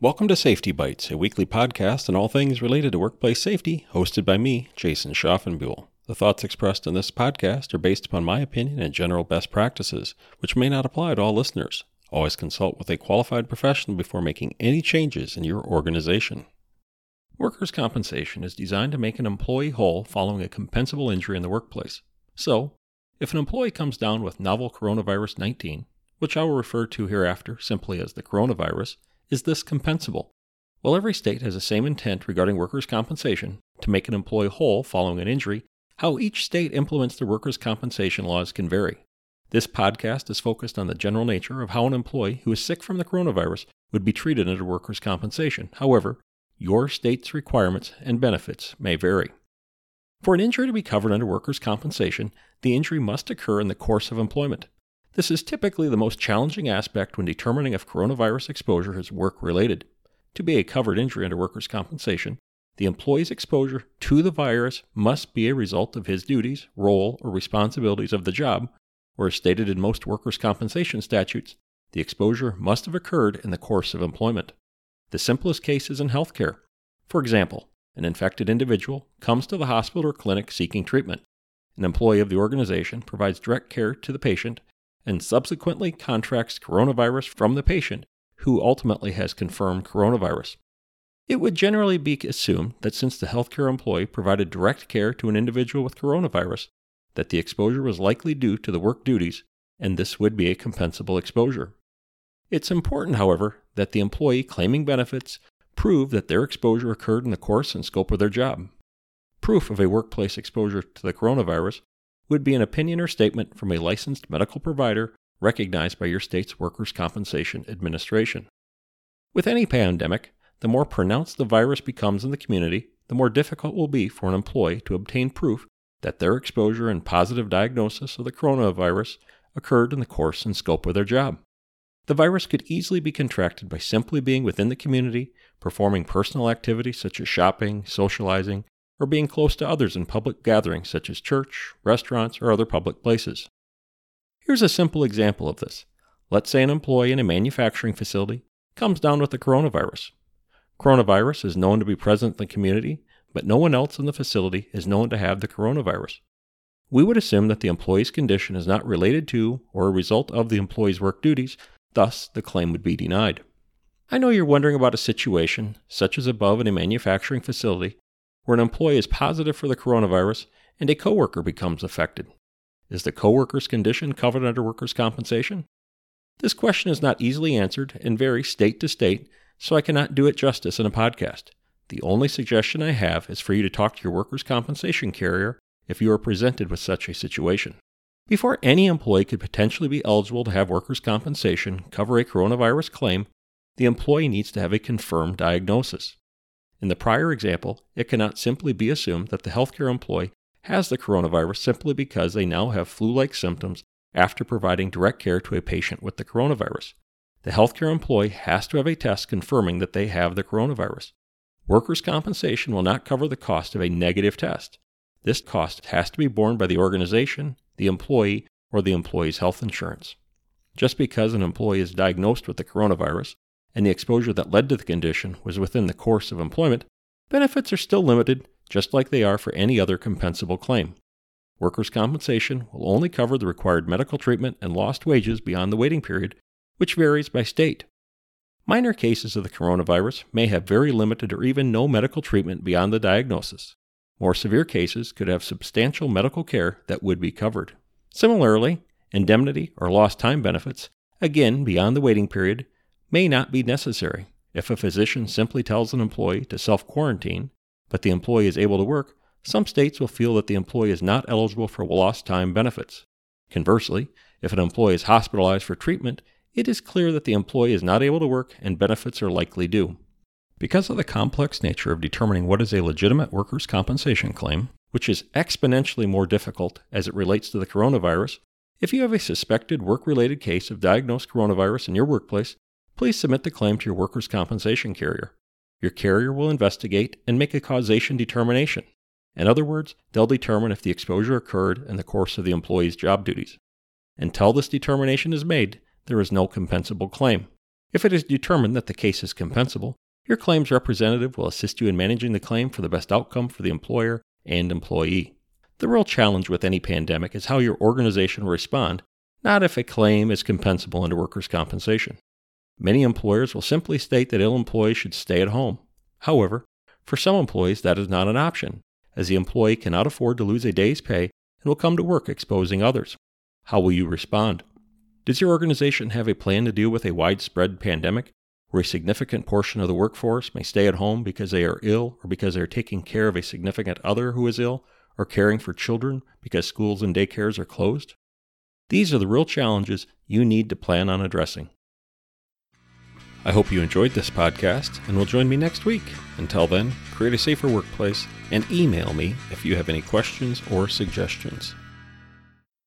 Welcome to Safety Bites, a weekly podcast on all things related to workplace safety, hosted by me, Jason Schaffenbuhl. The thoughts expressed in this podcast are based upon my opinion and general best practices, which may not apply to all listeners. Always consult with a qualified professional before making any changes in your organization. Workers' compensation is designed to make an employee whole following a compensable injury in the workplace. So, if an employee comes down with novel coronavirus 19, which I will refer to hereafter simply as the coronavirus, is this compensable? While every state has the same intent regarding workers' compensation to make an employee whole following an injury, how each state implements their workers' compensation laws can vary. This podcast is focused on the general nature of how an employee who is sick from the coronavirus would be treated under workers' compensation. However, your state's requirements and benefits may vary. For an injury to be covered under workers' compensation, the injury must occur in the course of employment. This is typically the most challenging aspect when determining if coronavirus exposure is work related. To be a covered injury under workers' compensation, the employee's exposure to the virus must be a result of his duties, role, or responsibilities of the job, or as stated in most workers' compensation statutes, the exposure must have occurred in the course of employment. The simplest case is in healthcare. For example, an infected individual comes to the hospital or clinic seeking treatment. An employee of the organization provides direct care to the patient and subsequently contracts coronavirus from the patient, who ultimately has confirmed coronavirus. It would generally be assumed that since the healthcare employee provided direct care to an individual with coronavirus, that the exposure was likely due to the work duties, and this would be a compensable exposure. It's important, however, that the employee claiming benefits prove that their exposure occurred in the course and scope of their job. Proof of a workplace exposure to the coronavirus would be an opinion or statement from a licensed medical provider recognized by your state's Workers' Compensation Administration. With any pandemic, the more pronounced the virus becomes in the community, the more difficult it will be for an employee to obtain proof that their exposure and positive diagnosis of the coronavirus occurred in the course and scope of their job. The virus could easily be contracted by simply being within the community, performing personal activities such as shopping, socializing, or being close to others in public gatherings such as church, restaurants, or other public places. Here's a simple example of this. Let's say an employee in a manufacturing facility comes down with the coronavirus. Coronavirus is known to be present in the community, but no one else in the facility is known to have the coronavirus. We would assume that the employee's condition is not related to or a result of the employee's work duties, thus, the claim would be denied. I know you're wondering about a situation, such as above in a manufacturing facility, where an employee is positive for the coronavirus and a coworker becomes affected. Is the coworker's condition covered under workers' compensation? This question is not easily answered and varies state to state, so I cannot do it justice in a podcast. The only suggestion I have is for you to talk to your workers' compensation carrier if you are presented with such a situation. Before any employee could potentially be eligible to have workers' compensation cover a coronavirus claim, the employee needs to have a confirmed diagnosis. In the prior example, it cannot simply be assumed that the healthcare employee has the coronavirus simply because they now have flu like symptoms after providing direct care to a patient with the coronavirus. The healthcare employee has to have a test confirming that they have the coronavirus. Workers' compensation will not cover the cost of a negative test. This cost has to be borne by the organization, the employee, or the employee's health insurance. Just because an employee is diagnosed with the coronavirus and the exposure that led to the condition was within the course of employment, benefits are still limited just like they are for any other compensable claim. Workers' compensation will only cover the required medical treatment and lost wages beyond the waiting period, which varies by state. Minor cases of the coronavirus may have very limited or even no medical treatment beyond the diagnosis. More severe cases could have substantial medical care that would be covered. Similarly, indemnity or lost time benefits, again beyond the waiting period, may not be necessary. If a physician simply tells an employee to self quarantine, but the employee is able to work, some states will feel that the employee is not eligible for lost time benefits. Conversely, if an employee is hospitalized for treatment, it is clear that the employee is not able to work and benefits are likely due. Because of the complex nature of determining what is a legitimate workers' compensation claim, which is exponentially more difficult as it relates to the coronavirus, if you have a suspected work related case of diagnosed coronavirus in your workplace, please submit the claim to your workers' compensation carrier. Your carrier will investigate and make a causation determination. In other words, they'll determine if the exposure occurred in the course of the employee's job duties. Until this determination is made, there is no compensable claim. If it is determined that the case is compensable, your claims representative will assist you in managing the claim for the best outcome for the employer and employee. The real challenge with any pandemic is how your organization will respond, not if a claim is compensable under workers' compensation. Many employers will simply state that ill employees should stay at home. However, for some employees, that is not an option, as the employee cannot afford to lose a day's pay and will come to work exposing others. How will you respond? Does your organization have a plan to deal with a widespread pandemic where a significant portion of the workforce may stay at home because they are ill or because they are taking care of a significant other who is ill or caring for children because schools and daycares are closed? These are the real challenges you need to plan on addressing. I hope you enjoyed this podcast and will join me next week. Until then, create a safer workplace and email me if you have any questions or suggestions.